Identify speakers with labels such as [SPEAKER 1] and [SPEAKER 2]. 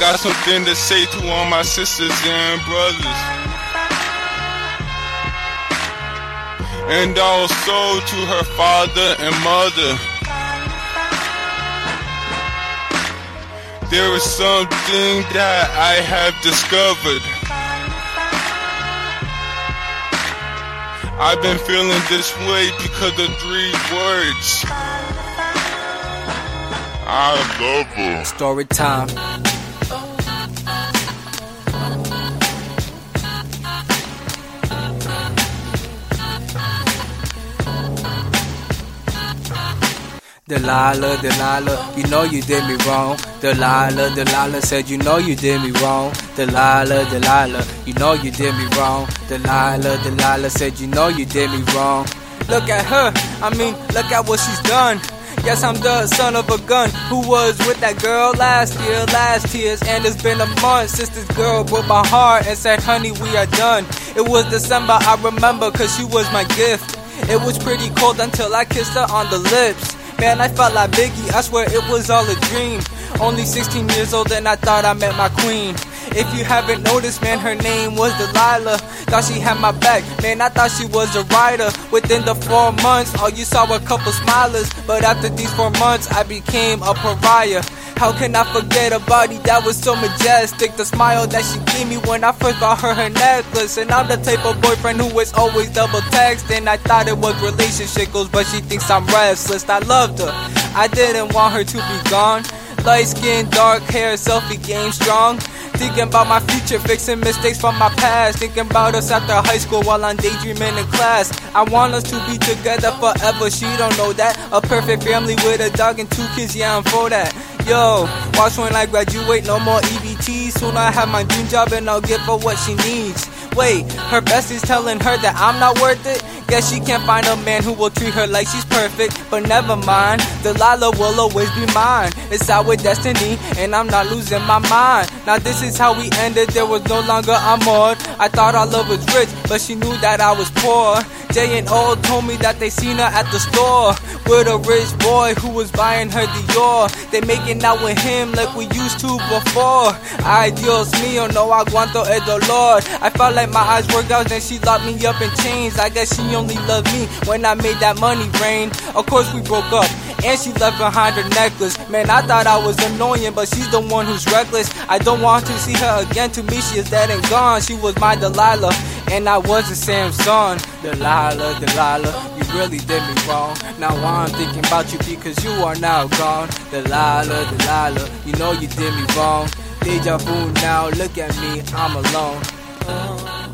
[SPEAKER 1] got something to say to all my sisters and brothers. And also to her father and mother. There is something that I have discovered. I've been feeling this way because of three words. I love her.
[SPEAKER 2] Story time. Delilah, Delilah, you know you did me wrong. Delilah, Delilah said, you know you did me wrong. Delilah, Delilah, you know you did me wrong. Delilah, Delilah said, you know you did me wrong. Look at her, I mean, look at what she's done. Yes, I'm the son of a gun who was with that girl last year, last year's, and it's been a month since this girl broke my heart and said, honey, we are done. It was December, I remember, cause she was my gift. It was pretty cold until I kissed her on the lips. Man, I felt like Biggie, I swear it was all a dream. Only 16 years old and I thought I met my queen. If you haven't noticed, man, her name was Delilah. Thought she had my back, man, I thought she was a rider. Within the four months, all you saw were a couple smilers. But after these four months, I became a pariah. How can I forget a body that was so majestic? The smile that she gave me when I first bought her her necklace. And I'm the type of boyfriend who is always double texting. I thought it was relationship goals, but she thinks I'm restless. I loved her, I didn't want her to be gone. Light skin, dark hair, selfie game strong. Thinking about my future, fixing mistakes from my past. Thinking about us after high school while I'm daydreaming in class. I want us to be together forever, she don't know that. A perfect family with a dog and two kids, yeah, I'm for that. Yo, watch when I graduate, no more EBT. Soon I have my dream job and I'll give her what she needs. Wait, her bestie's telling her that I'm not worth it. Guess she can't find a man who will treat her like she's perfect. But never mind, Delilah will always be mine. It's our destiny, and I'm not losing my mind. Now this is how we ended. There was no longer amor. I thought our love was rich, but she knew that I was poor. Jay and O told me that they seen her at the store with a rich boy who was buying her Dior. They making out with him like we used to before. Ay Dios mío, no aguanto el dolor. I felt like my eyes were out, and she locked me up in chains. I guess she only loved me when I made that money rain. Of course we broke up. And she left behind her necklace. Man, I thought I was annoying, but she's the one who's reckless. I don't want to see her again. To me, she is dead and gone. She was my Delilah, and I was a Samson. Delilah, Delilah, you really did me wrong. Now I'm thinking about you because you are now gone. Delilah, Delilah, you know you did me wrong. Deja vu now, look at me, I'm alone.